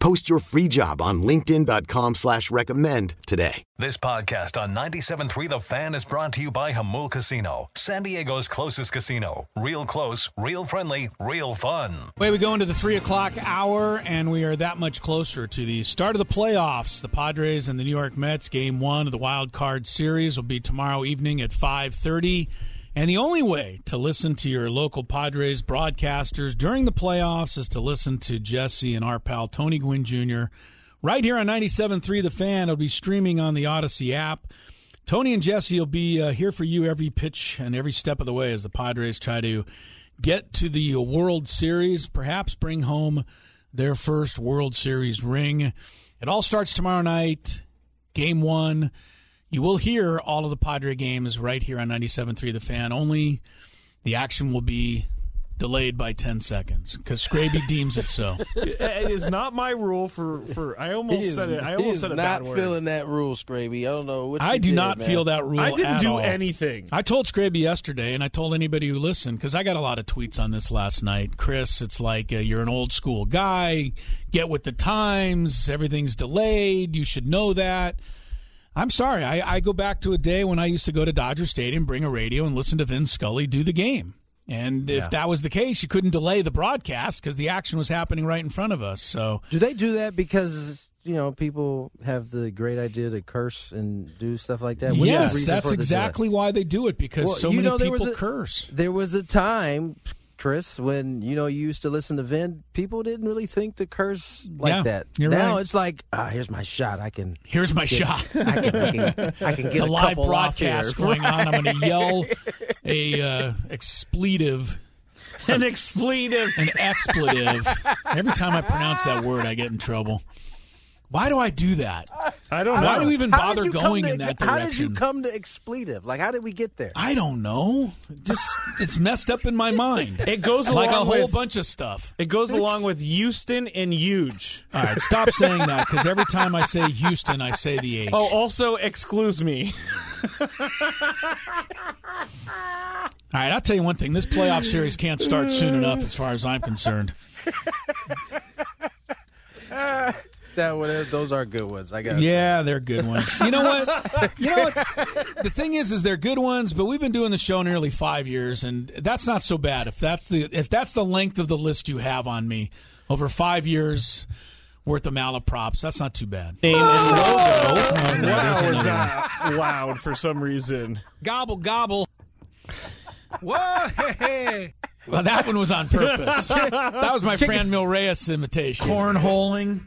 Post your free job on linkedin.com slash recommend today. This podcast on 97.3 The Fan is brought to you by Jamul Casino, San Diego's closest casino. Real close, real friendly, real fun. Way we go into the three o'clock hour, and we are that much closer to the start of the playoffs. The Padres and the New York Mets game one of the wild card series will be tomorrow evening at 5.30. And the only way to listen to your local Padres broadcasters during the playoffs is to listen to Jesse and our pal Tony Gwynn Jr. right here on 97.3 The Fan. It'll be streaming on the Audacy app. Tony and Jesse will be uh, here for you every pitch and every step of the way as the Padres try to get to the World Series, perhaps bring home their first World Series ring. It all starts tomorrow night, game one. You will hear all of the Padre games right here on 97.3 The Fan. Only the action will be delayed by 10 seconds because Scraby deems it so. It is not my rule for, for I almost is- said it. I almost said a not bad word. feeling that rule, Scraby. I don't know what I do did, not man. feel that rule I didn't at do all. anything. I told Scraby yesterday, and I told anybody who listened because I got a lot of tweets on this last night. Chris, it's like uh, you're an old school guy. Get with the times. Everything's delayed. You should know that. I'm sorry. I, I go back to a day when I used to go to Dodger Stadium, bring a radio, and listen to Vince Scully do the game. And if that was the case, you couldn't delay the broadcast because the action was happening right in front of us. So Do they do that because you know people have the great idea to curse and do stuff like that? What's yes, that's exactly why they do it because Well, so many know, people a- curse. There was a time, Chris, when you know you used to listen to Vin. People didn't really think the curse like Yeah, that. you're now right. it's like, ah, here's my shot. I can. Here's my get- shot. I can. I can, I can get it's a, live broadcast here. going on. I'm going to yell a uh, expletive, An expletive. an expletive. Every time I pronounce that word, I get in trouble. Why do I do that? I don't know. Why do we even How bother going to- in that direction? How did you direction? come to expletive? Like, how did we get there? I don't know. Just it's messed up in my mind. It goes like a whole with- bunch of stuff. It goes along with Houston and huge. All right, stop saying that because every time I say Houston, I say the H. Oh, also excludes me. All right, I'll tell you one thing. This playoff series can't start soon enough, as far as I'm concerned. That one, those are good ones. I guess. Yeah, they're good ones. You know what? You know what? The thing is, is they're good ones, but we've been doing the show nearly five years, and that's not so bad. If that's the if that's the length of the list you have on me over five years worth of malaprops, that's not too bad. Name and logo. Oh, no, wow, there's was uh, loud for some reason. Gobble gobble. Whoa! Hey. Well, that one was on purpose. that was my Franmil Reyes imitation. Cornholing.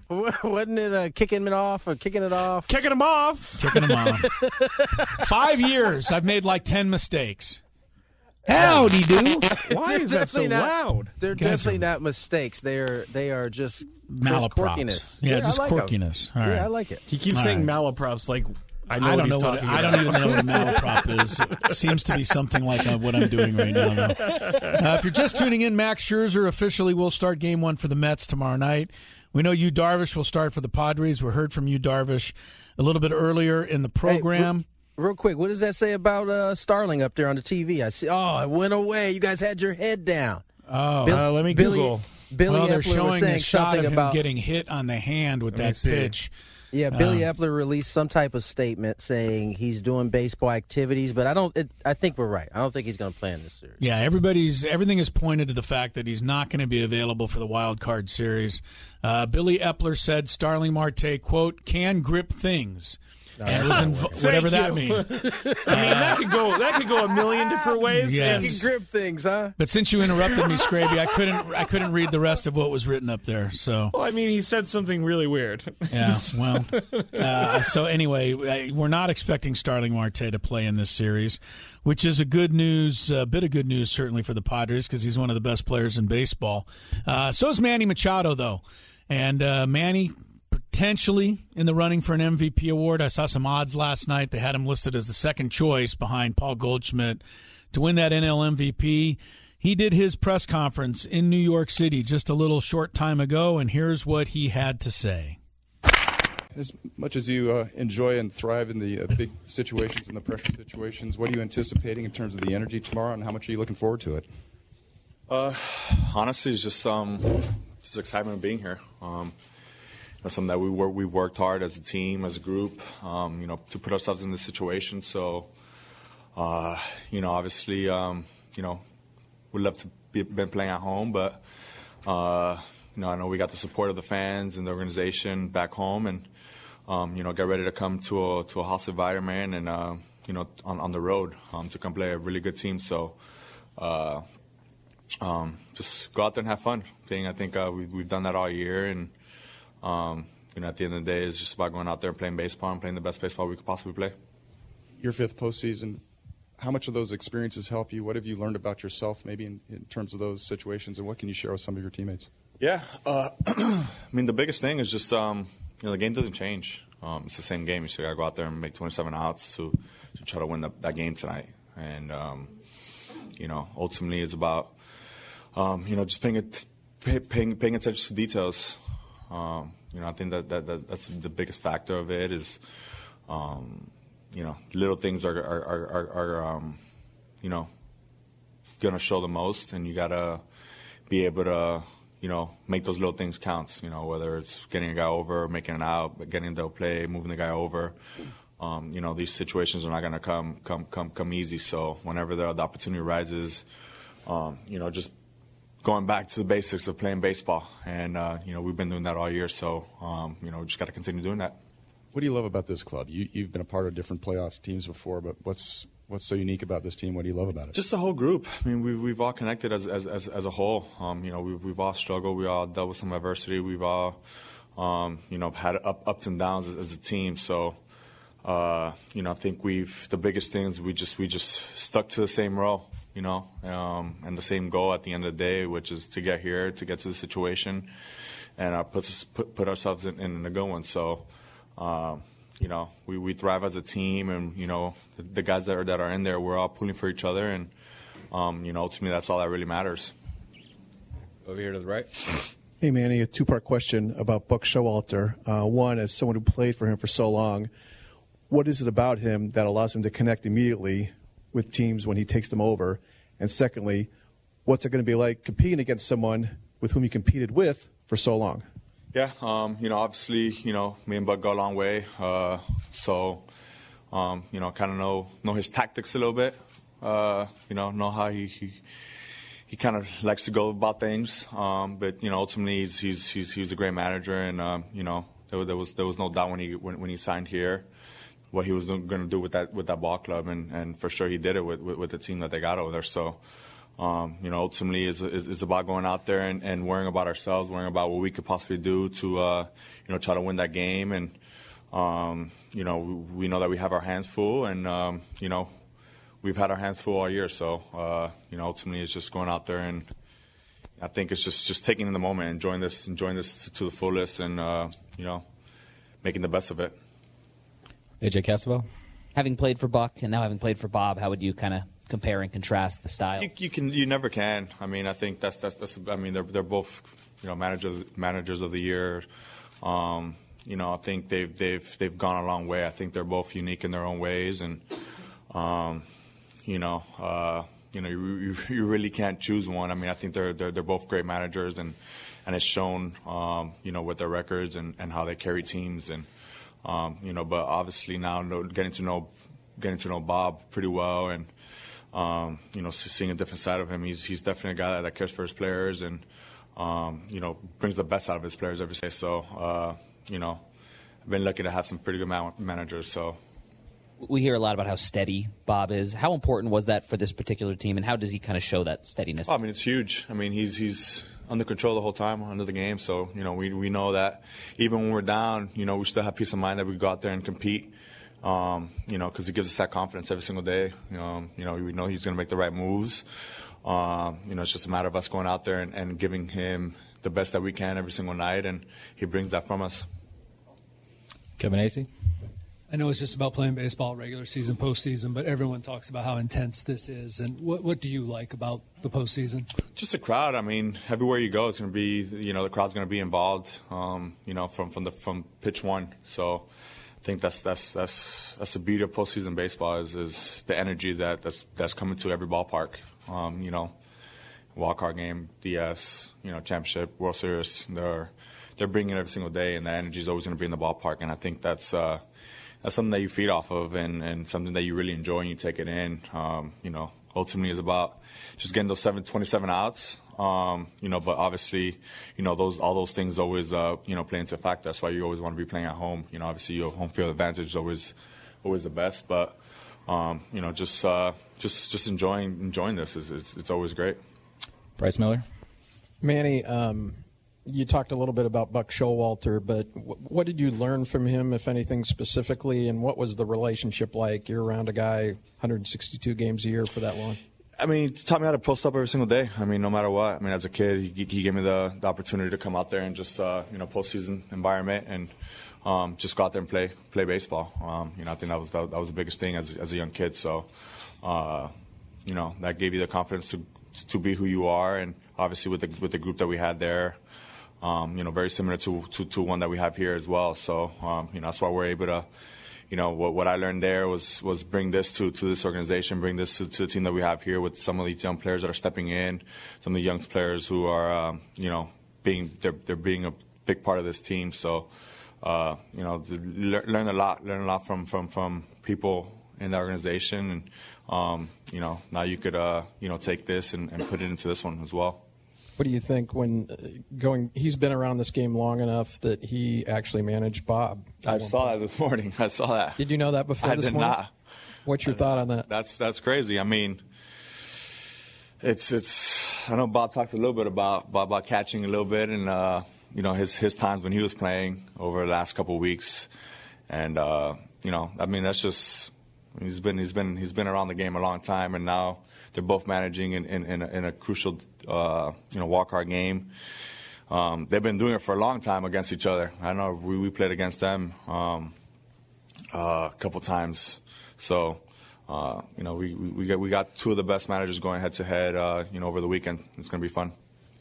Wasn't it uh, kicking it off or kicking it off? Kicking them off. Kicking them off. Five years, I've made like ten mistakes. Howdy do. Why is that so not- loud? They're Guys definitely are- not mistakes. They are they are just Malaprops. quirkiness. Yeah, I just like 'em. quirkiness. All right. yeah. I like it. He keeps All saying right. malaprops like I know I don't he's know what talking I don't even know what a malaprop is. It seems to be something like uh, what I'm doing right now. Though. Uh, if you're just tuning in, Max Scherzer officially will start Game One for the Mets tomorrow night. We know you Darvish will start for the Padres. We heard from you Darvish a little bit earlier in the program. Real quick, what does that say about uh, Starling up there on the TV? I see. Oh, it went away. You guys had your head down. oh, Bill- Uh, let me Billy- Google. Billy well, they're Eppler was showing saying a shot of him about getting hit on the hand with me that see. pitch. Yeah, Billy Um, Eppler released some type of statement saying he's doing baseball activities, but I don't. It, I think we're right. I don't think he's going to play in this series. Yeah, everybody's everything is pointed to the fact that he's not going to be available for the wild card series. Uh, Billy Eppler said Starling Marte quote can grip things. And was inv- whatever that means. I mean, that could go that could go a million different ways. Yes. and- Grip things, huh? But since you interrupted me, Scraby, I couldn't I couldn't read the rest of what was written up there. So well, I mean, he said something really weird. yeah, well, uh, so anyway, uh, we're not expecting Starling Marte to play in this series, which is a good news, a bit of good news certainly for the Padres because he's one of the best players in baseball. Uh, so is Manny Machado though, and uh, Manny potentially in the running for an MVP award. I saw some odds last night; they had him listed as the second choice behind Paul Goldschmidt to win that NL MVP. He did his press conference in New York City just a little short time ago, and here's what he had to say. As much as you uh, enjoy and thrive in the uh, big situations and the pressure situations, what are you anticipating in terms of the energy tomorrow, and how much are you looking forward to it? Uh, honestly, it's just um, just excitement of being here. Um, know, something that we work, we've worked hard as a team, as a group, um, you know, to put ourselves in this situation. So, uh, you know, obviously, um, you know, we'd love to be been playing at home, but uh, you know, I know we got the support of the fans and the organization back home, and um, you know, get ready to come to a to a hostile environment and uh, you know, on on the road um, to come play a really good team. So. Uh, um, just go out there and have fun. Thing I think uh, we, we've done that all year, and um, you know, at the end of the day, it's just about going out there and playing baseball and playing the best baseball we could possibly play. Your fifth postseason, how much of those experiences help you? What have you learned about yourself, maybe in, in terms of those situations, and what can you share with some of your teammates? Yeah, uh, I mean, the biggest thing is just um, you know the game doesn't change. Um, it's the same game. You still got to go out there and make 27 outs to, to try to win the, that game tonight. And um, you know, ultimately, it's about um, you know just paying it, pay, paying paying attention to details. Um, you know, I think that, that, that that's the biggest factor of it is, um, you know, little things are are are, are, are um, you know, gonna show the most, and you gotta be able to, you know, make those little things count. You know, whether it's getting a guy over, making an out, getting the play, moving the guy over. Um, you know, these situations are not gonna come come come come easy. So whenever the, the opportunity arises, um, you know, just going back to the basics of playing baseball, and uh, you know, we've been doing that all year. So um, you know, we just got to continue doing that. What do you love about this club? You, you've been a part of different playoff teams before, but what's what's so unique about this team? What do you love about it? Just the whole group. I mean, we, we've all connected as, as, as, as a whole. Um, you know, we've, we've all struggled. We all dealt with some adversity. We've all, um, you know, had up, ups and downs as, as a team. So, uh, you know, I think we've the biggest things we just we just stuck to the same row. You know, um, and the same goal at the end of the day, which is to get here, to get to the situation, and uh, put, us, put put ourselves in, in a good one. So. Um, you know, we, we thrive as a team, and you know, the, the guys that are that are in there, we're all pulling for each other, and um, you know, ultimately, that's all that really matters. Over here to the right. Hey, Manny, a two part question about Buck Showalter. Uh, one, as someone who played for him for so long, what is it about him that allows him to connect immediately with teams when he takes them over? And secondly, what's it going to be like competing against someone with whom you competed with for so long? Yeah, um, you know, obviously, you know, me and Buck go a long way, uh, so um, you know, kind of know know his tactics a little bit. Uh, you know, know how he he, he kind of likes to go about things. Um, but you know, ultimately, he's he's he's, he's a great manager, and um, you know, there, there, was there was no doubt when he when, when he signed here what he was going to do with that with that ball club, and, and for sure he did it with, with, with the team that they got over there. So. Um, you know, ultimately, it's, it's about going out there and, and, worrying about ourselves, worrying about what we could possibly do to, uh, you know, try to win that game. And, um, you know, we, know that we have our hands full, and, um, you know, we've had our hands full all year. So, uh, you know, ultimately, it's just going out there and I think it's just, just taking in the moment, and enjoying this, enjoying this to the fullest, and, uh, you know, making the best of it. AJ Cassavell? Having played for Buck and now having played for Bob, how would you kind of compare and contrast the styles? You, you, can, you never can. I mean, I think that's that's that's. I mean, they're they're both, you know, managers managers of the year. Um, you know, I think they've they've they've gone a long way. I think they're both unique in their own ways, and um, you know, uh, you know, you, you, you really can't choose one. I mean, I think they're they're they're both great managers, and and it's shown, um, you know, with their records and, and how they carry teams, and um, you know, but obviously now getting to know getting to know Bob pretty well, and um, you know, seeing a different side of him. He's he's definitely a guy that, cares for his players, and um, you know, brings the best out of his players every day. So, uh, you know, I've been lucky to have some pretty good man- managers. So we hear a lot about how steady Bob is. How important was that for this particular team, and how does he kind of show that steadiness? Oh, I mean, it's huge. I mean, he's he's under control the whole time under the game. So you know, we we know that even when we're down, you know, we still have peace of mind that we go out there and compete. Um, you know, because he gives us that confidence every single day. Um, you know, we know he's going to make the right moves. Um, you know, it's just a matter of us going out there and, and giving him the best that we can every single night, and he brings that from us. Kevin Acee. I know it's just about playing baseball, regular season, postseason, but everyone talks about how intense this is. And what, what do you like about the postseason? Just the crowd. I mean, everywhere you go, it's going to be, you know, the crowd's going to be involved, um, you know, from, from the from pitch one. So I think that's that's that's that's the beauty of postseason baseball is is the energy that that's that's coming to every ballpark. Um, you know, wild card game, DS, you know, championship, World Series. They're they're bringing it every single day, and that energy is always going to be in the ballpark. And I think that's. Uh, that's something that you feed off of and, and something that you really enjoy and you take it in. Um, you know, ultimately is about just getting those seven, 27 outs. Um, you know, but obviously, you know, those all those things always, uh, you know, play into effect. That's why you always want to be playing at home. You know, obviously your home field advantage is always, always the best. But, um, you know, just, uh, just, just enjoying, enjoying this is, it's, it's always great. Bryce Miller. Manny, um, you talked a little bit about Buck Showalter, but w- what did you learn from him, if anything specifically, and what was the relationship like? You're around a guy 162 games a year for that long. I mean, he taught me how to post up every single day. I mean, no matter what. I mean, as a kid, he, he gave me the, the opportunity to come out there and just, uh, you know, postseason environment and um, just go out there and play play baseball. Um, you know, I think that was that, was the biggest thing as, as a young kid. So, uh, you know, that gave you the confidence to to be who you are, and obviously with the with the group that we had there. Um, you know, very similar to, to, to one that we have here as well. So, um, you know, that's why we're able to, you know, what, what I learned there was was bring this to, to this organization, bring this to, to the team that we have here with some of these young players that are stepping in, some of the young players who are, um, you know, being they're they're being a big part of this team. So, uh, you know, learn a lot, learn a lot from from from people in the organization, and um, you know, now you could uh, you know take this and, and put it into this one as well. What do you think when uh, going? He's been around this game long enough that he actually managed Bob. I saw that this morning. I saw that. Did you know that before I this did morning? not. What's your thought on that? That's that's crazy. I mean, it's it's. I know Bob talks a little bit about about, about catching a little bit, and uh, you know his his times when he was playing over the last couple of weeks, and uh, you know, I mean that's just he's been he's been he's been around the game a long time, and now they're both managing in in, in, a, in a crucial uh, you know walk card game. Um, they've been doing it for a long time against each other. I know we, we played against them um, uh, a couple times, so. Uh, you know, we, we, got, we got two of the best managers going head to head, uh, you know, over the weekend. It's going to be fun.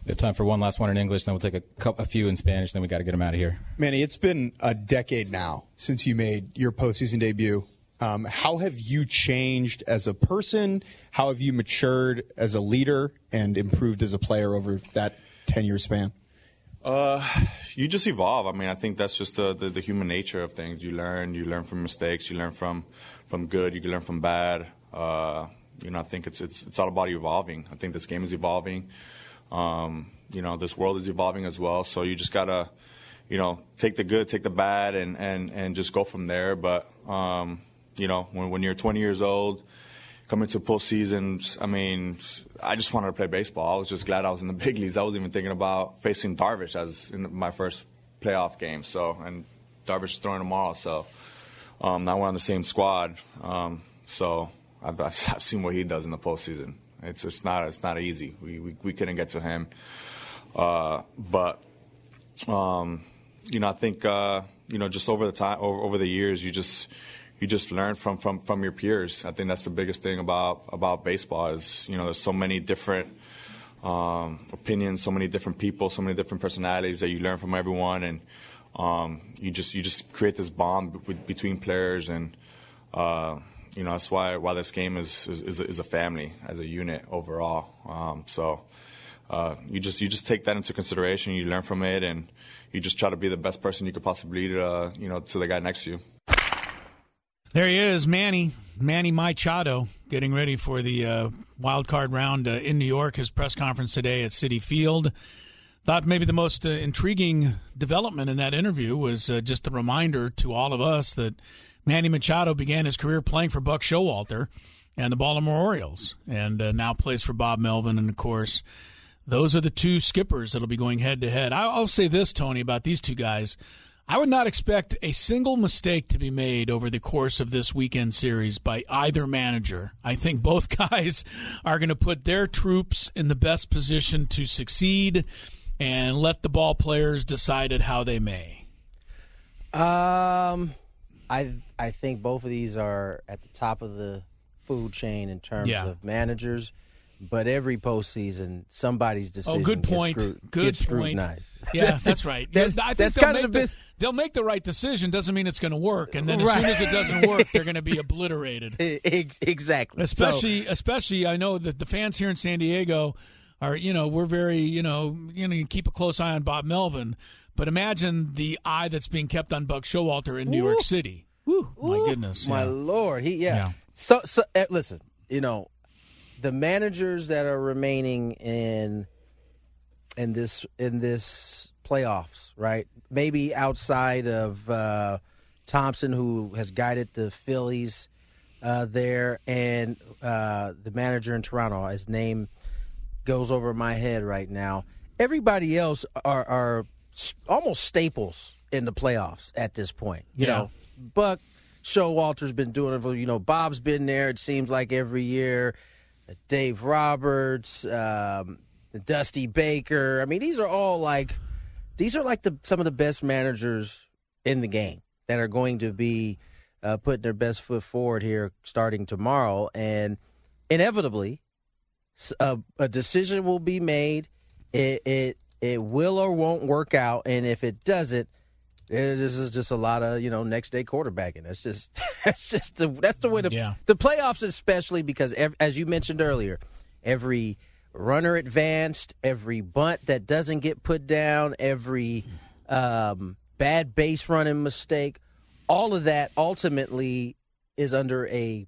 We have time for one last one in English, then we'll take a, couple, a few in Spanish, then we got to get them out of here. Manny, it's been a decade now since you made your postseason debut. Um, how have you changed as a person? How have you matured as a leader and improved as a player over that 10 year span? Uh, you just evolve. I mean, I think that's just the, the, the, human nature of things. You learn, you learn from mistakes, you learn from, from good, you can learn from bad. Uh, you know, I think it's, it's, it's all about evolving. I think this game is evolving. Um, you know, this world is evolving as well. So you just gotta, you know, take the good, take the bad, and, and, and just go from there. But, um, you know, when, when you're 20 years old, coming to postseasons, I mean, I just wanted to play baseball. I was just glad I was in the big leagues. I was even thinking about facing Darvish as in my first playoff game. So, and Darvish is throwing tomorrow. So, um, now we're on the same squad. Um, so I've, I've seen what he does in the postseason. It's it's not it's not easy. We we, we couldn't get to him, uh, but um, you know I think uh, you know just over the time over, over the years you just you just learn from, from, from your peers. I think that's the biggest thing about about baseball is you know there's so many different um, opinions, so many different people, so many different personalities that you learn from everyone, and um, you just you just create this bond b- between players, and uh, you know that's why why this game is is, is, a, is a family as a unit overall. Um, so uh, you just you just take that into consideration. You learn from it, and you just try to be the best person you could possibly be, uh, you know, to the guy next to you. There he is, Manny Manny Machado, getting ready for the uh, wild card round uh, in New York. His press conference today at Citi Field. Thought maybe the most uh, intriguing development in that interview was uh, just a reminder to all of us that Manny Machado began his career playing for Buck Showalter and the Baltimore Orioles, and uh, now plays for Bob Melvin. And of course, those are the two skippers that'll be going head to head. I'll say this, Tony, about these two guys. I would not expect a single mistake to be made over the course of this weekend series by either manager. I think both guys are going to put their troops in the best position to succeed and let the ball players decide it how they may. Um, I I think both of these are at the top of the food chain in terms Yeah. of managers. But every postseason, somebody's decision Oh, good gets point. scru- good gets point. Yeah, that's right. That's- I think that's they'll kind of make the the, they'll make the right decision. Doesn't mean it's going to work, and then as Right. soon as it doesn't work, they're going to be obliterated. Exactly. Especially, especially, I know that the fans here in San Diego are, you know, we're very, you know, you know, you keep a close eye on Bob Melvin, but imagine the eye that's being kept on Buck Showalter in New York City. Woo, my Ooh, goodness, my yeah. lord, he yeah. Yeah. So so eh, listen, you know, the managers that are remaining in in this in this playoffs, right? Maybe outside of uh, Thomson, who has guided the Phillies uh, there, and uh, the manager in Toronto. His name goes over my head right now. Everybody else are, are almost staples in the playoffs at this point. You Yeah. know, Buck Showalter's been doing it. For, you know, Bob's been there. It seems like every year. Dave Roberts, um, Dusty Baker. I mean, these are all like these are like the some of the best managers in the game that are going to be uh, putting their best foot forward here starting tomorrow, and inevitably, a decision will be made. It it it will or won't work out, and if it doesn't, this is just a lot of you know next day quarterbacking. That's just that's just the, that's the way the Yeah. the playoffs, especially because ev- as you mentioned earlier, every runner advanced, every bunt that doesn't get put down, every um, bad base running mistake, all of that ultimately is under a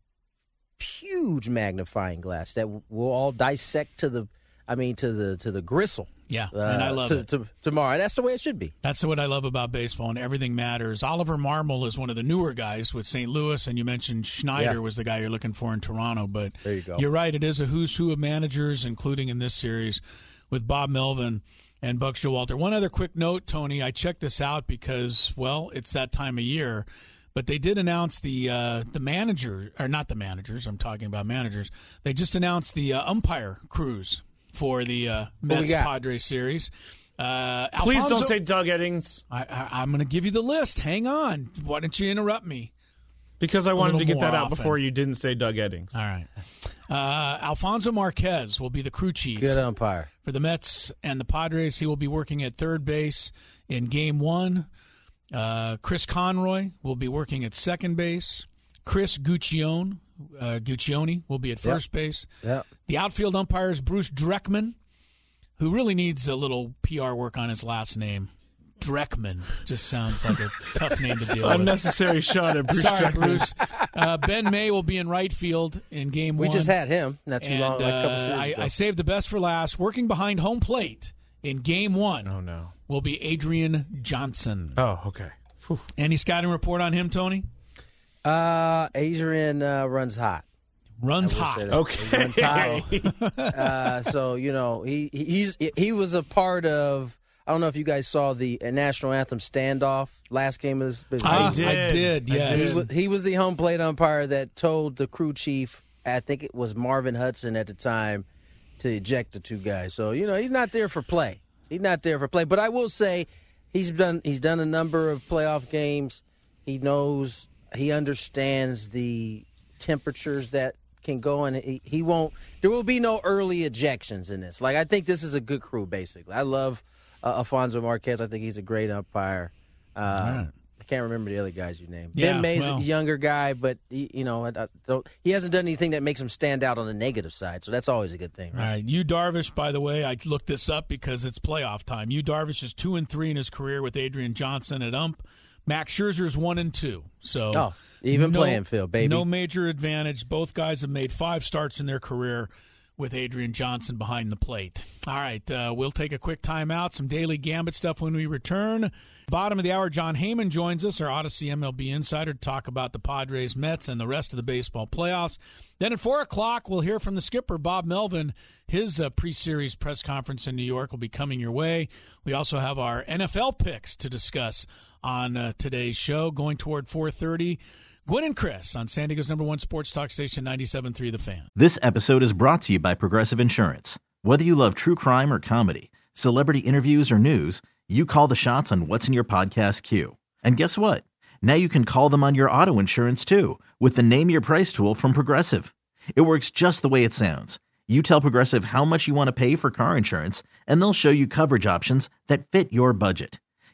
huge magnifying glass that we'll all dissect to the, I mean, to the to the gristle. Yeah, uh, and I love to, it. to- tomorrow. And that's the way it should be. That's what I love about baseball, and everything matters. Oliver Marmol is one of the newer guys with St. Louis, and you mentioned Schneider Yeah. was the guy you're looking for in Toronto. But There you go. You're right; it is a who's who of managers, including in this series with Bob Melvin and Buck Showalter. One other quick note, Tony. I checked this out because, well, it's that time of year. But they did announce the uh, the manager, or not the managers. I'm talking about managers. They just announced the uh, umpire crews for the uh, we Mets Padres series. Uh, Please don't say Doug Eddings. I, I, I'm going to give you the list. Hang on. Why don't you interrupt me? Because I wanted to get that out often. before you didn't say Doug Eddings. All right. Uh, Alfonso Marquez will be the crew chief. Good umpire. For the Mets and the Padres, he will be working at third base in game one. Uh, Chris Conroy will be working at second base. Chris Guccione, uh, Guccione will be at Yep. first base. Yep. The outfield umpire is Bruce Dreckman, who really needs a little PR work on his last name. Dreckman just sounds like a tough name to deal with. Unnecessary shot at Bruce Sorry, Dreckman. Bruce. Uh, ben May will be in right field in game We one. We just had him not too And, long, like a couple uh, series I, ago. I saved the best for last. Working behind home plate in game one. Oh no. Will be Adrian Johnson. Oh, okay. Any scouting report on him, Tony? Uh, Adrian uh, runs hot. Runs hot. Okay. Runs hot. uh, so you know he he- he's he was a part of. I don't know if you guys saw the national anthem standoff last game of this. this Ah, season. I did, I yes. He was, he was the home plate umpire that told the crew chief, I think it was Marvin Hudson at the time, to eject the two guys. So you know he's not there for play. He's not there for play. But I will say he's done he's done a number of playoff games. He knows he understands the temperatures that can go and he, he won't there will be no early ejections in this. Like I think this is a good crew basically. I love uh, Alfonso Marquez. I think he's a great umpire. Uh, I can't remember the other guys you named. Yeah, ben May's well- a younger guy, but he, you know, I, I he hasn't done anything that makes him stand out on the negative side. So that's always a good thing. All Right? right, you Darvish. By the way, I looked this up because it's playoff time. Yu Darvish is two and three in his career with Adrian Johnson at ump. Max Scherzer's one and two. So Oh, even no- playing field, baby. No major advantage. Both guys have made five starts in their career with Adrian Johnson behind the plate. All right, uh, we'll take a quick timeout. Some daily gambit stuff when we return. Bottom of the hour, John Heyman joins us, our Audacy MLB insider, to talk about the Padres, Mets, and the rest of the baseball playoffs. Then at four o'clock, we'll hear from the skipper Bob Melvin. His uh, pre-series press conference in New York will be coming your way. We also have our NFL picks to discuss on uh, today's show. Going toward four thirty, Gwynn and Chris on San Diego's number one sports talk station, 97.3 The Fan. This episode is brought to you by Progressive Insurance. Whether you love true crime or comedy, celebrity interviews or news, you call the shots on what's in your podcast queue. And guess what? Now you can call them on your auto insurance too with the Name Your Price tool from Progressive. It works just the way it sounds. You tell Progressive how much you want to pay for car insurance, and they'll show you coverage options that fit your budget.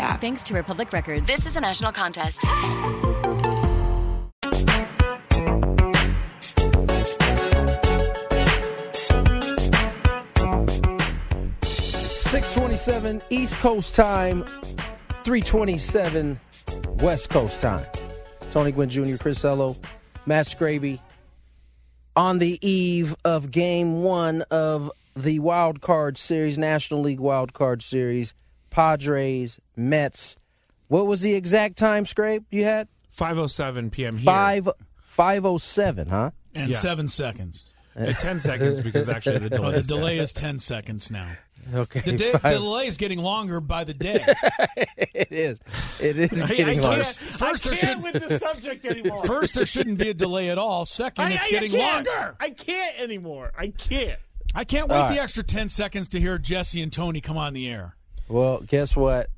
app. Thanks to Republic Records. This is a national contest. Six twenty-seven East Coast time, three twenty-seven West Coast time. Tony Gwynn Jr., Chris Ello, Matt Scraby, on the eve of Game One of the Wild Card Series, National League Wild Card Series, Padres, Mets. What was the exact time, Scrape? You had 5:07 p.m. here. five five oh seven, huh? And Yeah. seven seconds. Uh, 10 seconds because actually the delay the is delay 10. is 10 seconds now. Okay, The, day, the delay is getting longer by the day. it is. It is I- I getting can't- longer. First, I there can't should- with the subject anymore. First, there shouldn't be a delay at all. Second, I, it's I- I getting can't. longer. I can't anymore. I can't. I can't wait All the extra 10 seconds to hear Jesse and Tony come on the air. Well, guess what?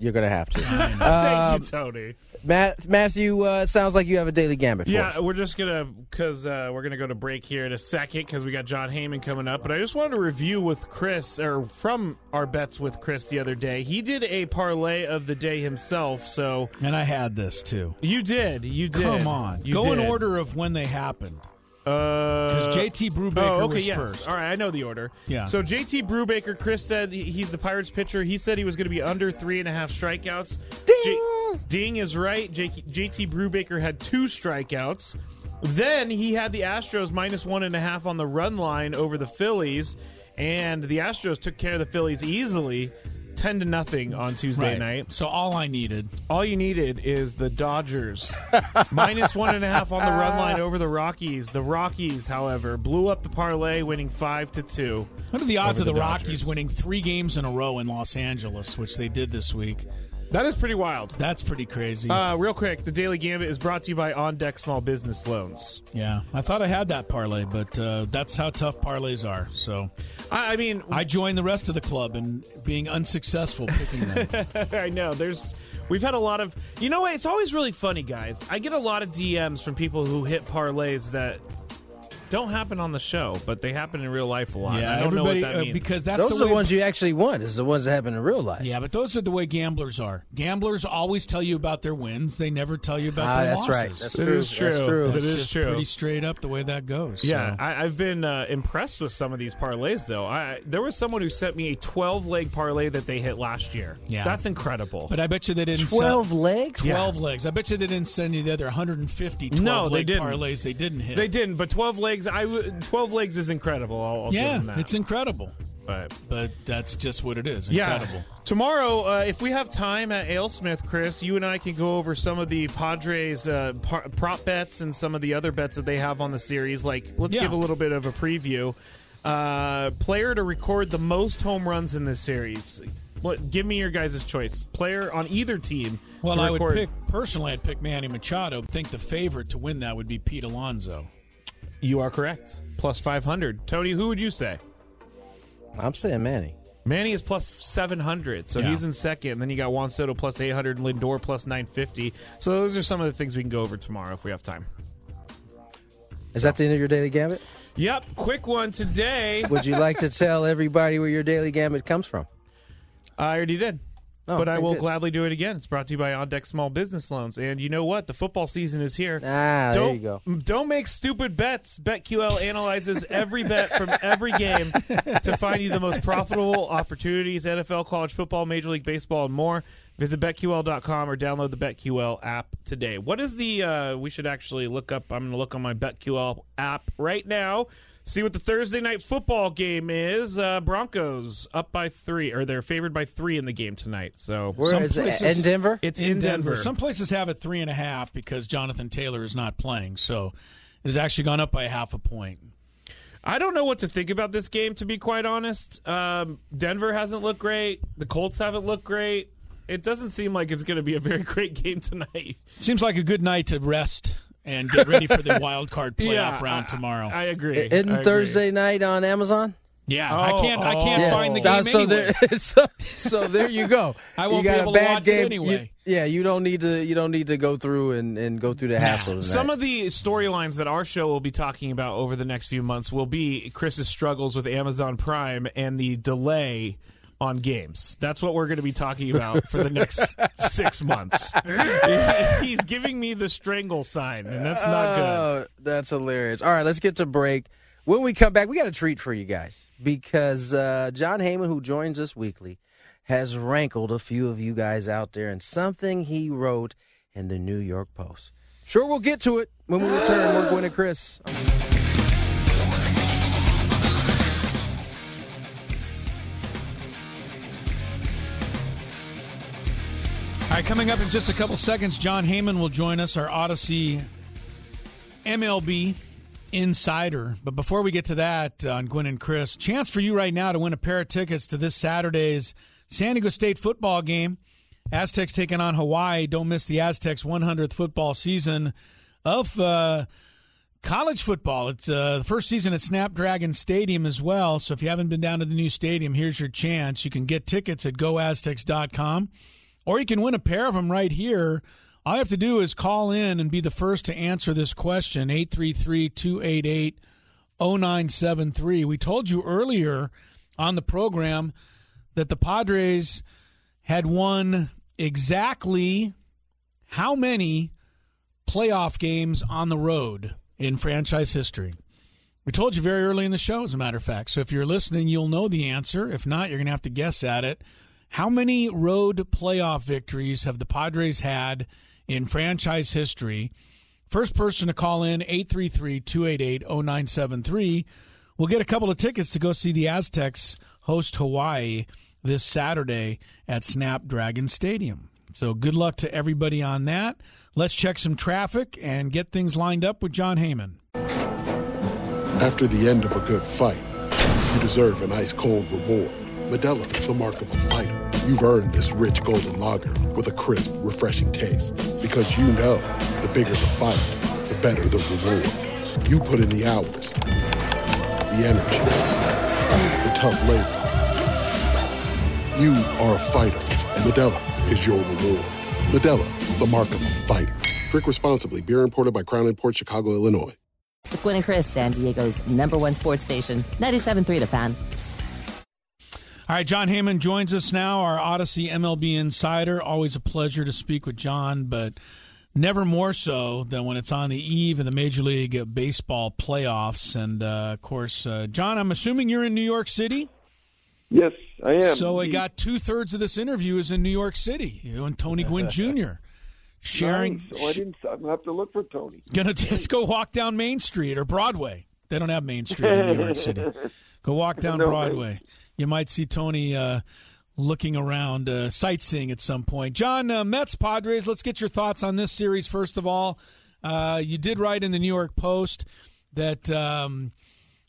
You're gonna have to. Thank Um, you, Tony. Matt, Matthew, uh, it sounds like you have a daily gambit for Yeah, us. we're just gonna because uh, we're gonna go to break here in a second because we got John Heyman coming up. But I just wanted to review with Chris or from our bets with Chris the other day. He did a parlay of the day himself. So And I had this too. you did, you did. Come on. You Go in order of when they happened. Uh, 'Cause JT Brubaker oh, okay, was yes. first. All right, I know the order. Yeah. So JT Brubaker, Chris said he- he's the Pirates pitcher. He said he was going to be under three and a half strikeouts. Ding! Ding is right. J- JT Brubaker had two strikeouts. Then he had the Astros minus one and a half on the run line over the Phillies, and the Astros took care of the Phillies easily, ten to nothing on Tuesday Right. night. So all I needed. All you needed is the Dodgers. Minus one and a half on the run line over the Rockies. The Rockies, however, blew up the parlay, winning five to two. What are the odds of the, Dodgers. Rockies winning three games in a row in Los Angeles, which they did this week? That is pretty wild. That's pretty crazy. Uh, real quick, the Daily Gambit is brought to you by On Deck Small Business Loans. yeah, I thought I had that parlay, but uh, that's how tough parlays are. So I, I mean, I joined the rest of the club and being unsuccessful picking them. I know there's we've had a lot of you know what it's always really funny guys i get a lot of dms from people who hit parlays that don't happen on the show, but they happen in real life a lot. Yeah, I don't know what everybody- that uh, means. because that's Those the are the way- ones you actually want. Is the ones that happen in real life. Yeah, but those are the way gamblers are. Gamblers always tell you about their wins. They never tell you about Ah, their that's losses. right. That's true. is That's true. true. It That's is just true. Pretty straight up the way that goes. Yeah, so. I, I've been uh, impressed with some of these parlays, though. I, there was someone who sent me a 12 leg parlay that they hit last year. Yeah. That's incredible. But I bet you they didn't. 12 send, legs? 12 legs. I bet you they didn't send you the other 150 12 no, they leg didn't. parlays they didn't hit. They didn't, but 12 legs, I w- 12 legs is incredible. I'll, I'll yeah, that. it's incredible. But, but that's just what it is. Yeah. Incredible. Tomorrow, uh, if we have time at Alesmith, Chris, you and I can go over some of the Padres uh, par- prop bets and some of the other bets that they have on the series. Like, let's Yeah. give a little bit of a preview. Uh, player to record the most home runs in this series. What? Give me your guys' choice. Player on either team. Well, I would pick personally. I'd pick Manny Machado. I Think the favorite to win that would be Pete Alonso. You are correct. Plus five hundred. Tony, who would you say? I'm saying Manny. Manny is plus 700, so Yeah. he's in second. And then you got Juan Soto plus 800 and Lindor plus 950. So those are some of the things we can go over tomorrow if we have time. Is that the end of your daily gambit? Yep, quick one today. Would you like to tell everybody where your daily gambit comes from? I already did. Oh, but I will good. gladly do it again. It's brought to you by On Deck Small Business Loans. And you know what? The football season is here. Ah, there don't, you go. Don't make stupid bets. BetQL analyzes every bet from every game to find you the most profitable opportunities NFL, college football, Major League Baseball, and more. Visit BetQL.com or download the BetQL app today. What is the, uh, we should actually look up, I'm going to look on my BetQL app right now. See what the Thursday night football game is. Uh, Broncos up by three, or they're favored by three in the game tonight. So Where Some is it? In Denver? It's in, in Denver. Denver. Some places have it three and a half because Jonathan Taylor is not playing. So it has actually gone up by half a point. I don't know what to think about this game, to be quite honest. Um, Denver hasn't looked great. The Colts haven't looked great. It doesn't seem like it's going to be a very great game tonight. Seems like a good night to rest and get ready for the wild card playoff Yeah, round I- tomorrow. I agree. Isn't I agree. Thursday night on Amazon? yeah, I oh, can't. I oh. can't Yeah. find the so, game so anyway. there, so, so there you go. I won't you be got able a to bad watch it game. anyway. You, yeah, you don't need to. You don't need to go through and, and go through the hassle. tonight. Some of the storylines that our show will be talking about over the next few months will be Chris's struggles with Amazon Prime and the delay on games. That's what we're going to be talking about for the next six months. He's giving me the strangle sign, and that's not good. Oh, that's hilarious. All right, let's get to break. When we come back, we got a treat for you guys because uh, John Heyman, who joins us weekly, has rankled a few of you guys out there in something he wrote in the New York Post. Sure, we'll get to it when we return. We're going to Chris. All right, coming up in just a couple seconds, John Heyman will join us, our Audacy MLB insider. But before we get to that, uh, on Gwynn and Chris, chance for you right now to win a pair of tickets to this Saturday's San Diego State football game. Aztecs taking on Hawaii. Don't miss the Aztecs' 100th football season of uh, college football. It's uh, the first season at Snapdragon Stadium as well. So if you haven't been down to the new stadium, here's your chance. You can get tickets at goaztecs.com or you can win a pair of them right here. All you have to do is call in and be the first to answer this question 833 288 0973. We told you earlier on the program that the Padres had won exactly how many playoff games on the road in franchise history. We told you very early in the show, as a matter of fact. So if you're listening, you'll know the answer. If not, you're going to have to guess at it. How many road playoff victories have the Padres had in franchise history? First person to call in, 833 288 0973, will get a couple of tickets to go see the Aztecs host Hawaii this Saturday at Snapdragon Stadium. So good luck to everybody on that. Let's check some traffic and get things lined up with John Heyman. After the end of a good fight, you deserve an ice cold reward. Modelo is the mark of a fighter. You've earned this rich golden lager with a crisp, refreshing taste. Because you know the bigger the fight, the better the reward. You put in the hours, the energy, the tough labor. You are a fighter, and Modelo is your reward. Modelo, the mark of a fighter. Drink responsibly. Beer imported by Crown Port Chicago, Illinois. With Gwynn and Chris, San Diego's number one sports station, 97.3 The Fan. All right, John Heyman joins us now, our Audacy MLB insider. Always a pleasure to speak with John, but never more so than when it's on the eve of the Major League Baseball playoffs. And uh, of course, uh, John, I'm assuming you're in New York City. Yes, I am. So I got two thirds of this interview is in New York City. You and Tony Gwynn Jr. sharing. Nice. I didn't. I'm gonna have to look for Tony. Gonna just go walk down Main Street or Broadway. They don't have Main Street in New York City. Go walk down No, Broadway. You might see Tony uh, looking around, uh, sightseeing at some point. John, uh, Mets, Padres, let's get your thoughts on this series, first of all. Uh, you did write in the New York Post that um,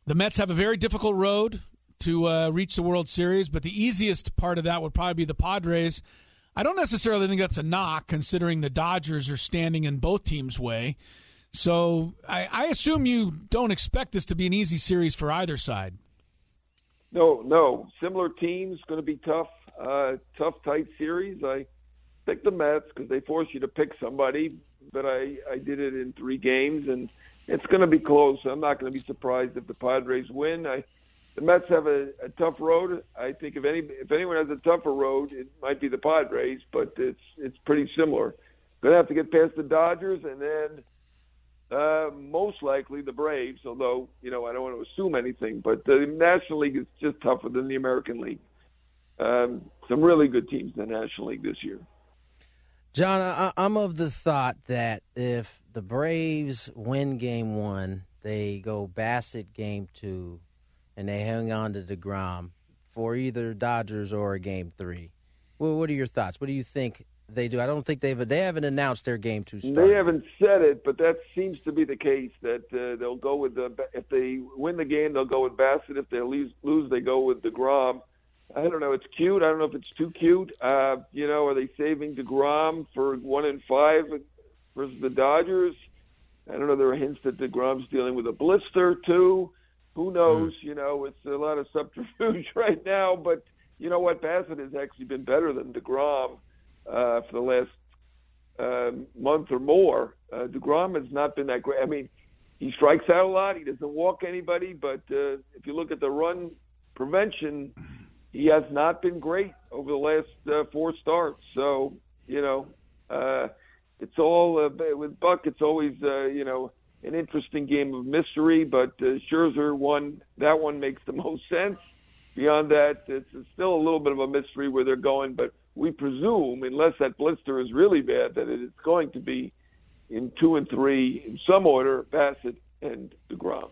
the Mets have a very difficult road to uh, reach the World Series, but the easiest part of that would probably be the Padres. I don't necessarily think that's a knock, considering the Dodgers are standing in both teams' way. So I, I assume you don't expect this to be an easy series for either side. No, no. Similar teams, going to be tough. Uh, tough, tight series. I picked the Mets because they force you to pick somebody, but I, I did it in three games, and it's going to be close. I'm not going to be surprised if the Padres win. I, the Mets have a, a tough road. I think if any if anyone has a tougher road, it might be the Padres, but it's it's pretty similar. Going to have to get past the Dodgers, and then uh, most likely the Braves, although you know I don't want to assume anything, but the National League is just tougher than the American League. Um, some really good teams in the National League this year. John, I, I'm of the thought that if the Braves win Game One, they go Bassitt Game Two, and they hang on to Degrom for either Dodgers or Game Three. Well, what are your thoughts? What do you think they do? I don't think they've they haven't announced their Game Two start. They haven't said it, but that seems to be the case. That uh, they'll go with the if they win the game, they'll go with Bassitt. If they lose, lose they go with Degrom. I don't know. It's cute. I don't know if it's too cute. Uh, you know, are they saving Degrom for one and five versus the Dodgers? I don't know. There are hints that Degrom's dealing with a blister too. Who knows? You know, it's a lot of subterfuge right now. But you know what? Bassitt has actually been better than Degrom uh, for the last uh, month or more. Uh, Degrom has not been that great. I mean, he strikes out a lot. He doesn't walk anybody. But uh, if you look at the run prevention, he has not been great over the last uh, four starts. So you know, uh, it's all uh, with Buck. It's always uh, you know an interesting game of mystery. But uh, Scherzer one that one makes the most sense. Beyond that, it's still a little bit of a mystery where they're going. But we presume, unless that blister is really bad, that it is going to be in two and three in some order, Bassitt and Degrom.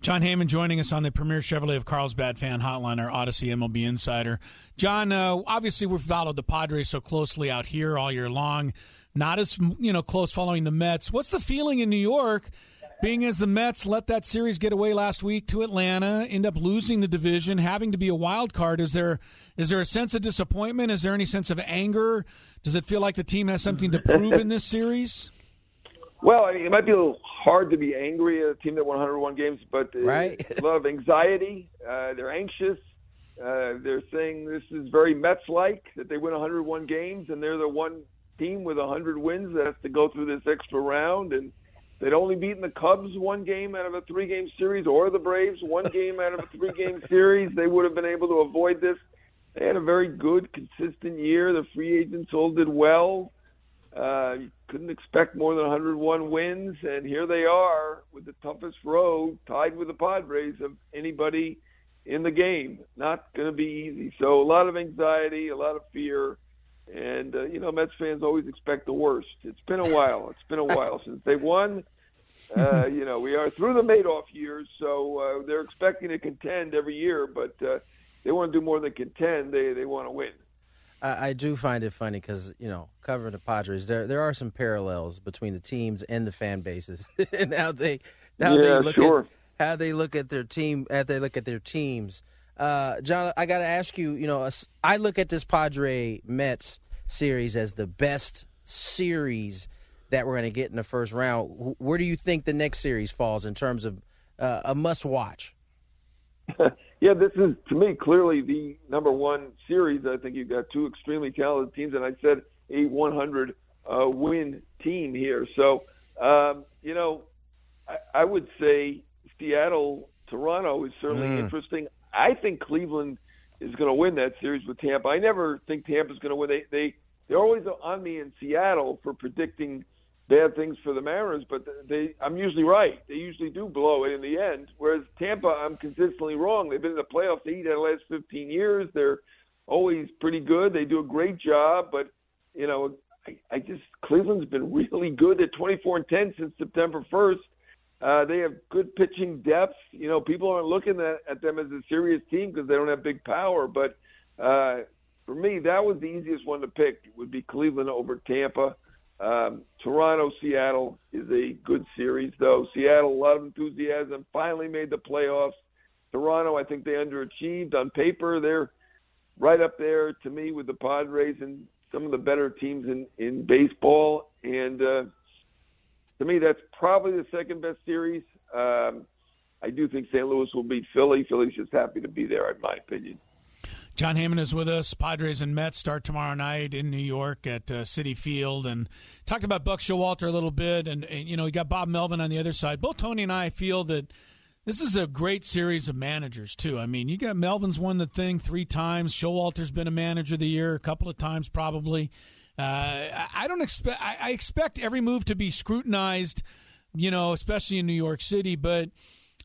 Jon Heyman joining us on the Premier Chevrolet of Carlsbad fan hotline, our Audacy MLB insider. John, uh, obviously we've followed the Padres so closely out here all year long. Not as you know close following the Mets. What's the feeling in New York, being as the Mets let that series get away last week to Atlanta, end up losing the division, having to be a wild card? Is there is there a sense of disappointment? Is there any sense of anger? Does it feel like the team has something to prove in this series? Well, I mean, it might be a little hard to be angry at a team that won 101 games, but uh, Right. a lot of anxiety. Uh, they're anxious. Uh, they're saying this is very Mets-like that they win 101 games and they're the one team with 100 wins that has to go through this extra round. And they'd only beaten the Cubs one game out of a three-game series, or the Braves one game out of a three-game series. They would have been able to avoid this. They had a very good, consistent year. The free agents all did well. Uh, you couldn't expect more than 101 wins, and here they are with the toughest road, tied with the Padres of anybody in the game. Not going to be easy. So a lot of anxiety, a lot of fear, and uh, you know Mets fans always expect the worst. It's been a while. It's been a while since they won. Uh, you know we are through the Madoff years, so uh, they're expecting to contend every year, but uh, they want to do more than contend. They they want to win. I, I do find it funny because you know covering the Padres, there there are some parallels between the teams and the fan bases, and how they how Yeah, they look sure. at how they look at their team, how they look at their teams. Uh, John, I got to ask you. You know, I look at this Padre Mets series as the best series that we're going to get in the first round. Where do you think the next series falls in terms of uh, a must watch? yeah, this is to me clearly the number one series. I think you've got two extremely talented teams, and I said a 100 uh, win team here. So, um, you know, I, I would say Seattle Toronto is certainly Mm. interesting. I think Cleveland is going to win that series with Tampa. I never think Tampa's going to win. They they they're always on me in Seattle for predicting bad things for the Mariners, but they I'm usually right. They usually do blow it in the end. Whereas Tampa, I'm consistently wrong. They've been in the playoffs eight out of the last 15 years. They're always pretty good. They do a great job, but you know, I, I just Cleveland's been really good. They're 24 and 10 since September 1st. Uh, they have good pitching depth. You know, people aren't looking at, at them as a serious team because they don't have big power. But uh, for me, that was the easiest one to pick. Would be Cleveland over Tampa. Um, Toronto, Seattle is a good series, though. Seattle, a lot of enthusiasm. Finally made the playoffs. Toronto, I think they underachieved on paper. They're right up there to me with the Padres and some of the better teams in in baseball. And uh, to me, that's probably the second best series. Um, I do think St. Louis will beat Philly. Philly's just happy to be there, in my opinion. Jon Heyman is with us. Padres and Mets start tomorrow night in New York at uh, Citi Field, and talked about Buck Showalter a little bit, and, and you know you got Bob Melvin on the other side. Both Tony and I feel that this is a great series of managers too. I mean, you got Melvin's won the thing three times. Showalter's been a manager of the year a couple of times probably. Uh, I- don't expect. I, I expect every move to be scrutinized, you know, especially in New York City, but.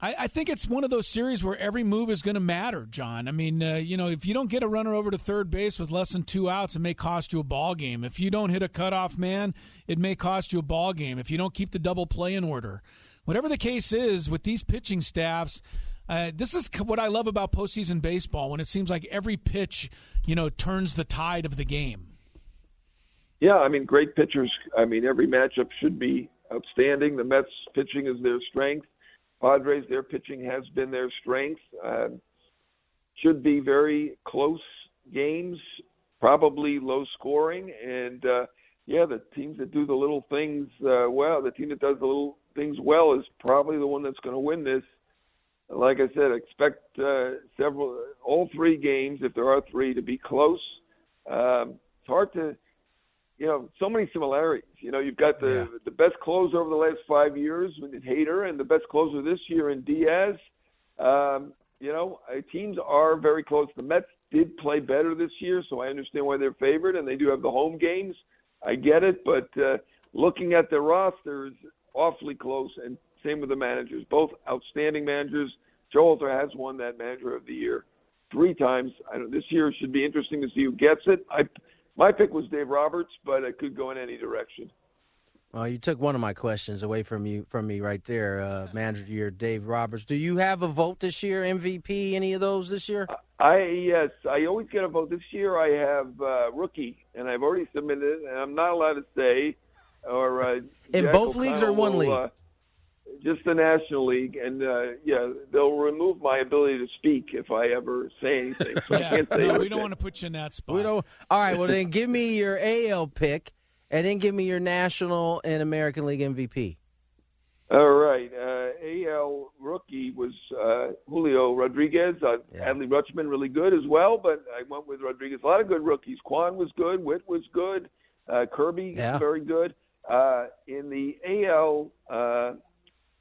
I, I think it's one of those series where every move is going to matter, John. I mean, uh, you know, if you don't get a runner over to third base with less than two outs, it may cost you a ball game. If you don't hit a cutoff man, it may cost you a ball game. If you don't keep the double play in order, whatever the case is with these pitching staffs, uh, this is what I love about postseason baseball when it seems like every pitch, you know, turns the tide of the game. Yeah, I mean, great pitchers. I mean, every matchup should be outstanding. The Mets pitching is their strength. Padres, their pitching has been their strength. Uh, should be very close games, probably low scoring, and uh, yeah, the teams that do the little things uh, well, the team that does the little things well is probably the one that's going to win this. Like I said, expect uh, several, all three games, if there are three, to be close. Um, it's hard to, you know, so many similarities. You know, you've got the the best closer over the last five years with Hader, and the best closer this year in Diaz. Um, you know, uh, teams are very close. The Mets did play better this year, so I understand why they're favored, and they do have the home games. I get it, but uh, looking at their rosters, awfully close, and same with the managers. Both outstanding managers. Showalter has won that Manager of the Year three times. I don't, this year should be interesting to see who gets it. I, my pick was Dave Roberts, but it could go in any direction. Well, you took one of my questions away from you from me right there, uh, manager of the year, Dave Roberts. Do you have a vote this year, MVP? Any of those this year? I yes, I always get a vote. This year I have uh, rookie, and I've already submitted it, and I'm not allowed to say. Or uh, In Jack both leagues or one will, league? Just the National League, and uh, yeah, they'll remove my ability to speak if I ever say anything. So I Yeah, can't say no, we don't want to put you in that spot. We don't. All right. Well, then give me your AL pick, and then give me your National and American League MVP. All right. Uh, AL rookie was uh, Julio Rodriguez. Uh, Adley Rutschman really good as well, but I went with Rodriguez. A lot of good rookies. Kwan was good. Witt was good. Uh, Kirby Yeah. very good. Uh, in the AL, uh,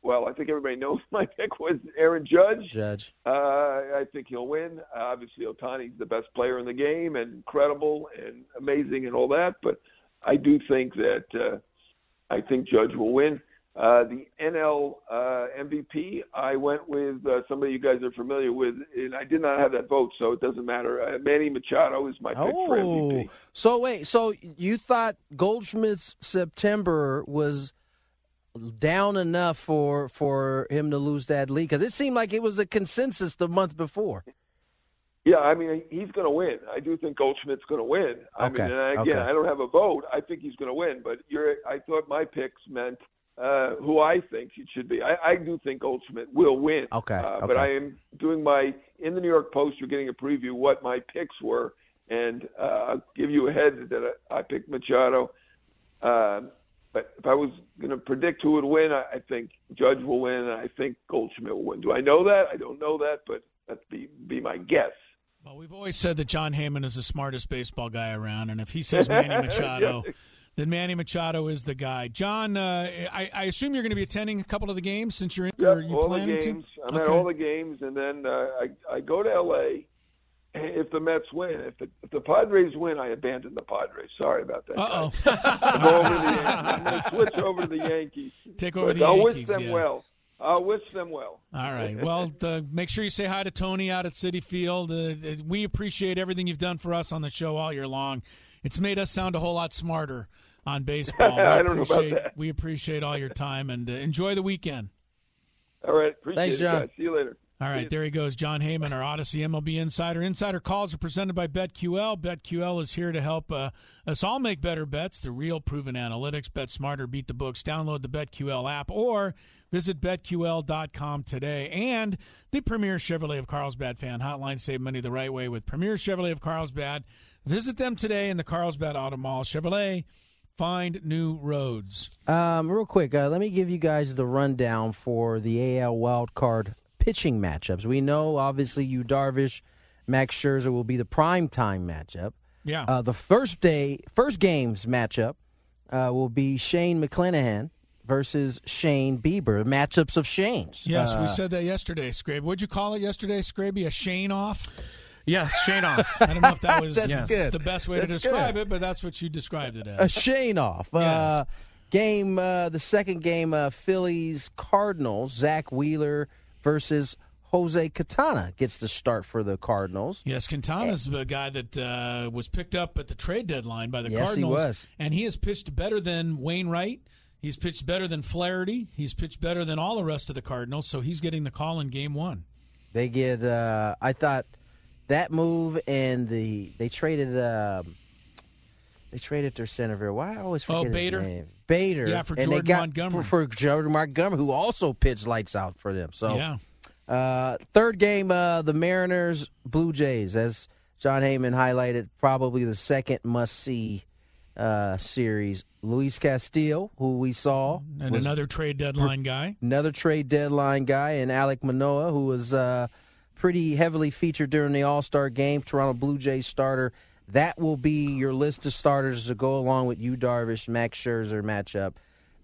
well, I think everybody knows my pick was Aaron Judge. Judge. Uh, I think he'll win. Uh, obviously, Ohtani's the best player in the game and incredible and amazing and all that. But I do think that uh, I think Judge will win. Uh, the NL uh, MVP, I went with uh, somebody you guys are familiar with, and I did not have that vote, so it doesn't matter. Uh, Manny Machado is my pick for MVP. Oh, so wait. So you thought Goldschmidt's September was down enough for for him to lose that lead? Because it seemed like it was a consensus the month before. Yeah, I mean he's going to win. I do think Goldschmidt's going to win. I Okay, mean, and again, okay. I don't have a vote. I think he's going to win, but you're. I thought my picks meant uh, who I think it should be. I, I do think Goldschmidt will win. Okay, uh, okay. but I am doing my in the New York Post. You're getting a preview what my picks were, and uh, I'll give you a head that I, I picked Machado. Um, but if I was going to predict who would win, I, I think Judge will win, and I think Goldschmidt will win. Do I know that? I don't know that, but that'd be be my guess. Well, we've always said that Jon Heyman is the smartest baseball guy around, and if he says Manny Machado, then Manny Machado is the guy. John, uh, I, I, assume you're going to be attending a couple of the games since you're in. Yep, you all the planning games. To? I'm okay. at all the games, and then uh, I I go to L.A. If the Mets win, if the, if the Padres win, I abandon the Padres. Sorry about that. Uh oh. I'm, over the, I'm going to switch over to the Yankees. Take over but the I'll Yankees. wish them yeah. well. I'll wish them well. All right. Well, uh, make sure you say hi to Tony out at Citi Field. Uh, we appreciate everything you've done for us on the show all year long. It's made us sound a whole lot smarter on baseball. We I don't know about appreciate- that. We appreciate all your time and uh, enjoy the weekend. All right. Appreciate Thanks, it, John. guys. See you later. All right, there he goes, Jon Heyman, our Audacy MLB Insider. Insider calls are presented by BetQL. BetQL is here to help uh, us all make better bets. The real proven analytics. Bet smarter, beat the books. Download the BetQL app or visit BetQL.com today. And the Premier Chevrolet of Carlsbad fan hotline. Save money the right way with Premier Chevrolet of Carlsbad. Visit them today in the Carlsbad Auto Mall. Chevrolet, find new roads. Um, real quick, uh, let me give you guys the rundown for the AL wild card pitching matchups. We know, obviously, Yu Darvish, Max Scherzer will be the prime time matchup. Yeah. Uh, the first day, first games matchup uh, will be Shane McClanahan versus Shane Bieber. Matchups of Shanes. Yes, Uh, we said that yesterday, Scrabe. What'd you call it yesterday, Scraby? A Shane off? Yes, Shane off. I don't know if that was That's yes, good. the best way to describe good. it, but that's what you described it as. a. Shane off. Uh, game, uh, the second game, uh, Phillies Cardinals. Zack Wheeler versus Jose Quintana gets the start for the Cardinals. Yes, Quintana's the guy that uh, was picked up at the trade deadline by the Yes, he Cardinals. was. And he has pitched better than Wainwright. He's pitched better than Flaherty. He's pitched better than all the rest of the Cardinals, so he's getting the call in game one. They get. Uh, I thought that move and the they traded. Um, they traded their center fielder. Why I always Oh, forget his Bader? name? Bader. Yeah, for and they Jordan got, Montgomery. For, for Jordan Montgomery, who also pitched lights out for them. So Yeah. Uh, third game, uh, the Mariners Blue Jays, as Jon Heyman highlighted, probably the second must see uh, series. Luis Castillo, who we saw, And another trade deadline guy. another trade deadline guy, and Alek Manoah, who was uh, pretty heavily featured during the All Star game, Toronto Blue Jays starter. That will be your list of starters to go along with Yu, Darvish, Max Scherzer matchup.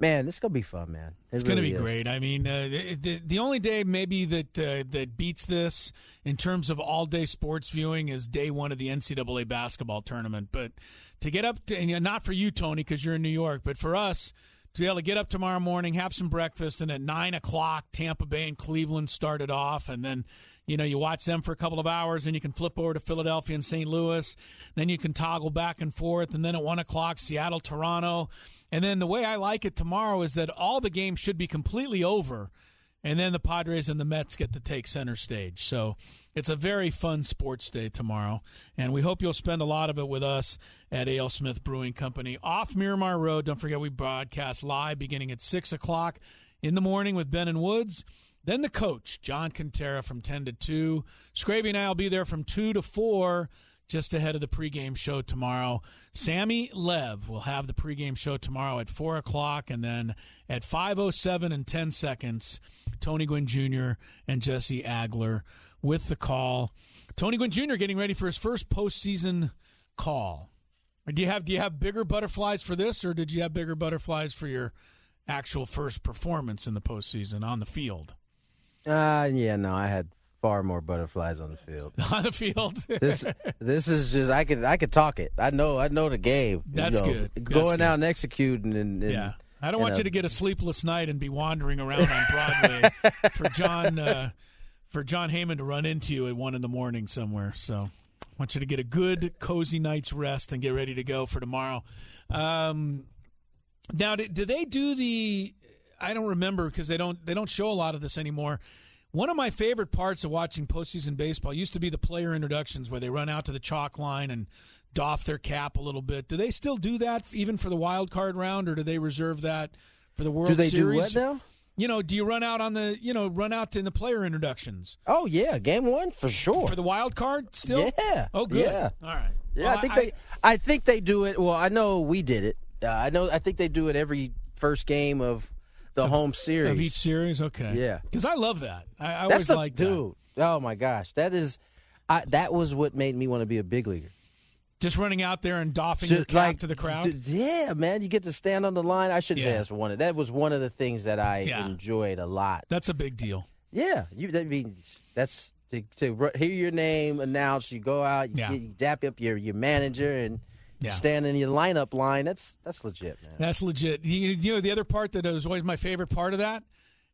Man, this is gonna be fun, man. It It's going to be is. great. I mean, uh, the, the the only day maybe that uh, that beats this in terms of all day sports viewing is day one of the NCAA basketball tournament. But to get up, to, and you know, not for you, Tony, because you're in New York, but for us to be able to get up tomorrow morning, have some breakfast, and at nine o'clock, Tampa Bay and Cleveland started off, and then. You know, you watch them for a couple of hours, and you can flip over to Philadelphia and St. Louis. Then you can toggle back and forth, and then at one o'clock, Seattle, Toronto. And then the way I like it tomorrow is that all the games should be completely over, and then the Padres and the Mets get to take center stage. So it's a very fun sports day tomorrow, and we hope you'll spend a lot of it with us at Ale Smith Brewing Company off Miramar Road. Don't forget we broadcast live beginning at six o'clock in the morning with Ben and Woods. Then the coach, John Kentera, from 10 to 2. Scraby and I will be there from 2 to 4, just ahead of the pregame show tomorrow. Sammy Lev will have the pregame show tomorrow at 4 o'clock, and then at 5.07 and 10 seconds, Tony Gwynn Jr. and Jesse Agler with the call. Tony Gwynn Jr. getting ready for his first postseason call. Do you have do you have bigger butterflies for this, or did you have bigger butterflies for your actual first performance in the postseason on the field? Uh, yeah, no, I had far more butterflies on the field. on the field. this this is just I could I could talk it. I know I know the game. you That's know, good. That's Going good. out and executing and, and yeah. I don't want know. you to get a sleepless night and be wandering around on Broadway for John uh, for Jon Heyman to run into you at one in the morning somewhere. So I want you to get a good cozy night's rest and get ready to go for tomorrow. Um, now, do, do they do the? I don't remember because they don't they don't show a lot of this anymore. One of my favorite parts of watching postseason baseball used to be the player introductions where they run out to the chalk line and doff their cap a little bit. Do they still do that even for the wild card round, or do they reserve that for the World Series? Do they do Series? what now? You know, do you run out on the you know run out in the player introductions Oh yeah, game one for sure. for the wild card still? Yeah. Oh, good. Yeah. All right. Yeah, Well, I think they I think they do it. Well, I know we did it. Uh, I know I think they do it every first game of the home series of each series. Okay. Yeah. Because I love that. I, I always like dude. Oh my gosh, that is, I, that was what made me want to be a big leaguer. Just running out there and doffing your Just cap to the crowd. yeah, man, you get to stand on the line. I should say that's one of that was one of the things that I Yeah. enjoyed a lot. That's a big deal. Yeah, you that means that's to, to hear your name announced. You go out, you, Yeah. you dap up your your manager, and Yeah. stand in your lineup line. That's that's legit, man. That's legit. You, you know, the other part that was always my favorite part of that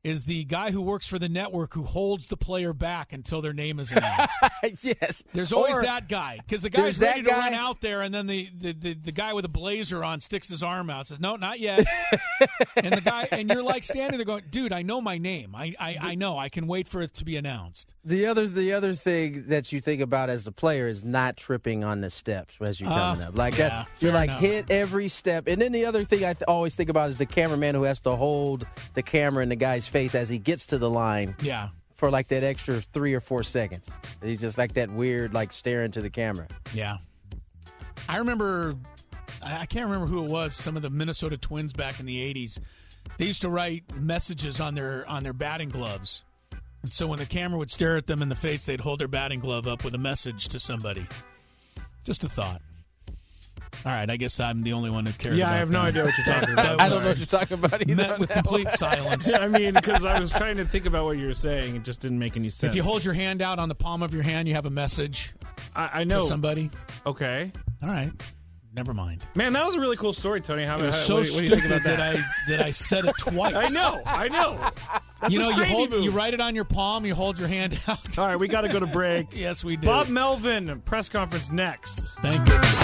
is the guy who works for the network who holds the player back until their name is announced. yes, There's always Or that guy because the guy's ready to run out there, and then the, the, the, the guy with a blazer on sticks his arm out, says, "No, not yet." and the guy, and you're like standing there going, "Dude, I know my name. I, I, I know. I can wait for it to be announced." The other the other thing that you think about as the player is not tripping on the steps as you're coming uh, up. Like yeah, that, you're like enough. hit every step. And then the other thing I th- always think about is the cameraman who has to hold the camera in the guy's face as he gets to the line. Yeah. For like that extra three or four seconds. He's just like that weird, like staring to the camera. Yeah. I remember, I I can't remember who it was. Some of the Minnesota Twins back in the '80s, they used to write messages on their on their batting gloves, and so when the camera would stare at them in the face, they'd hold their batting glove up with a message to somebody. Just a thought. All right, I guess I'm the only one who cares. Yeah, I about have no that. idea what you're talking about. I don't know what you're talking about either. Met with complete one. silence. I mean, because I was trying to think about what you were saying, it just didn't make any sense. If you hold your hand out on the palm of your hand, you have a message I, I know to somebody. Okay. All right. Never mind. Man, that was a really cool story, Tony. How, It was how- so what, what do you think stupid about that? I that I said it twice. I know, I know. That's you a know, you hold, move. you write it on your palm, you hold your hand out. All right, we got to go to break. yes, we do. Bob Melvin press conference next. Thank you.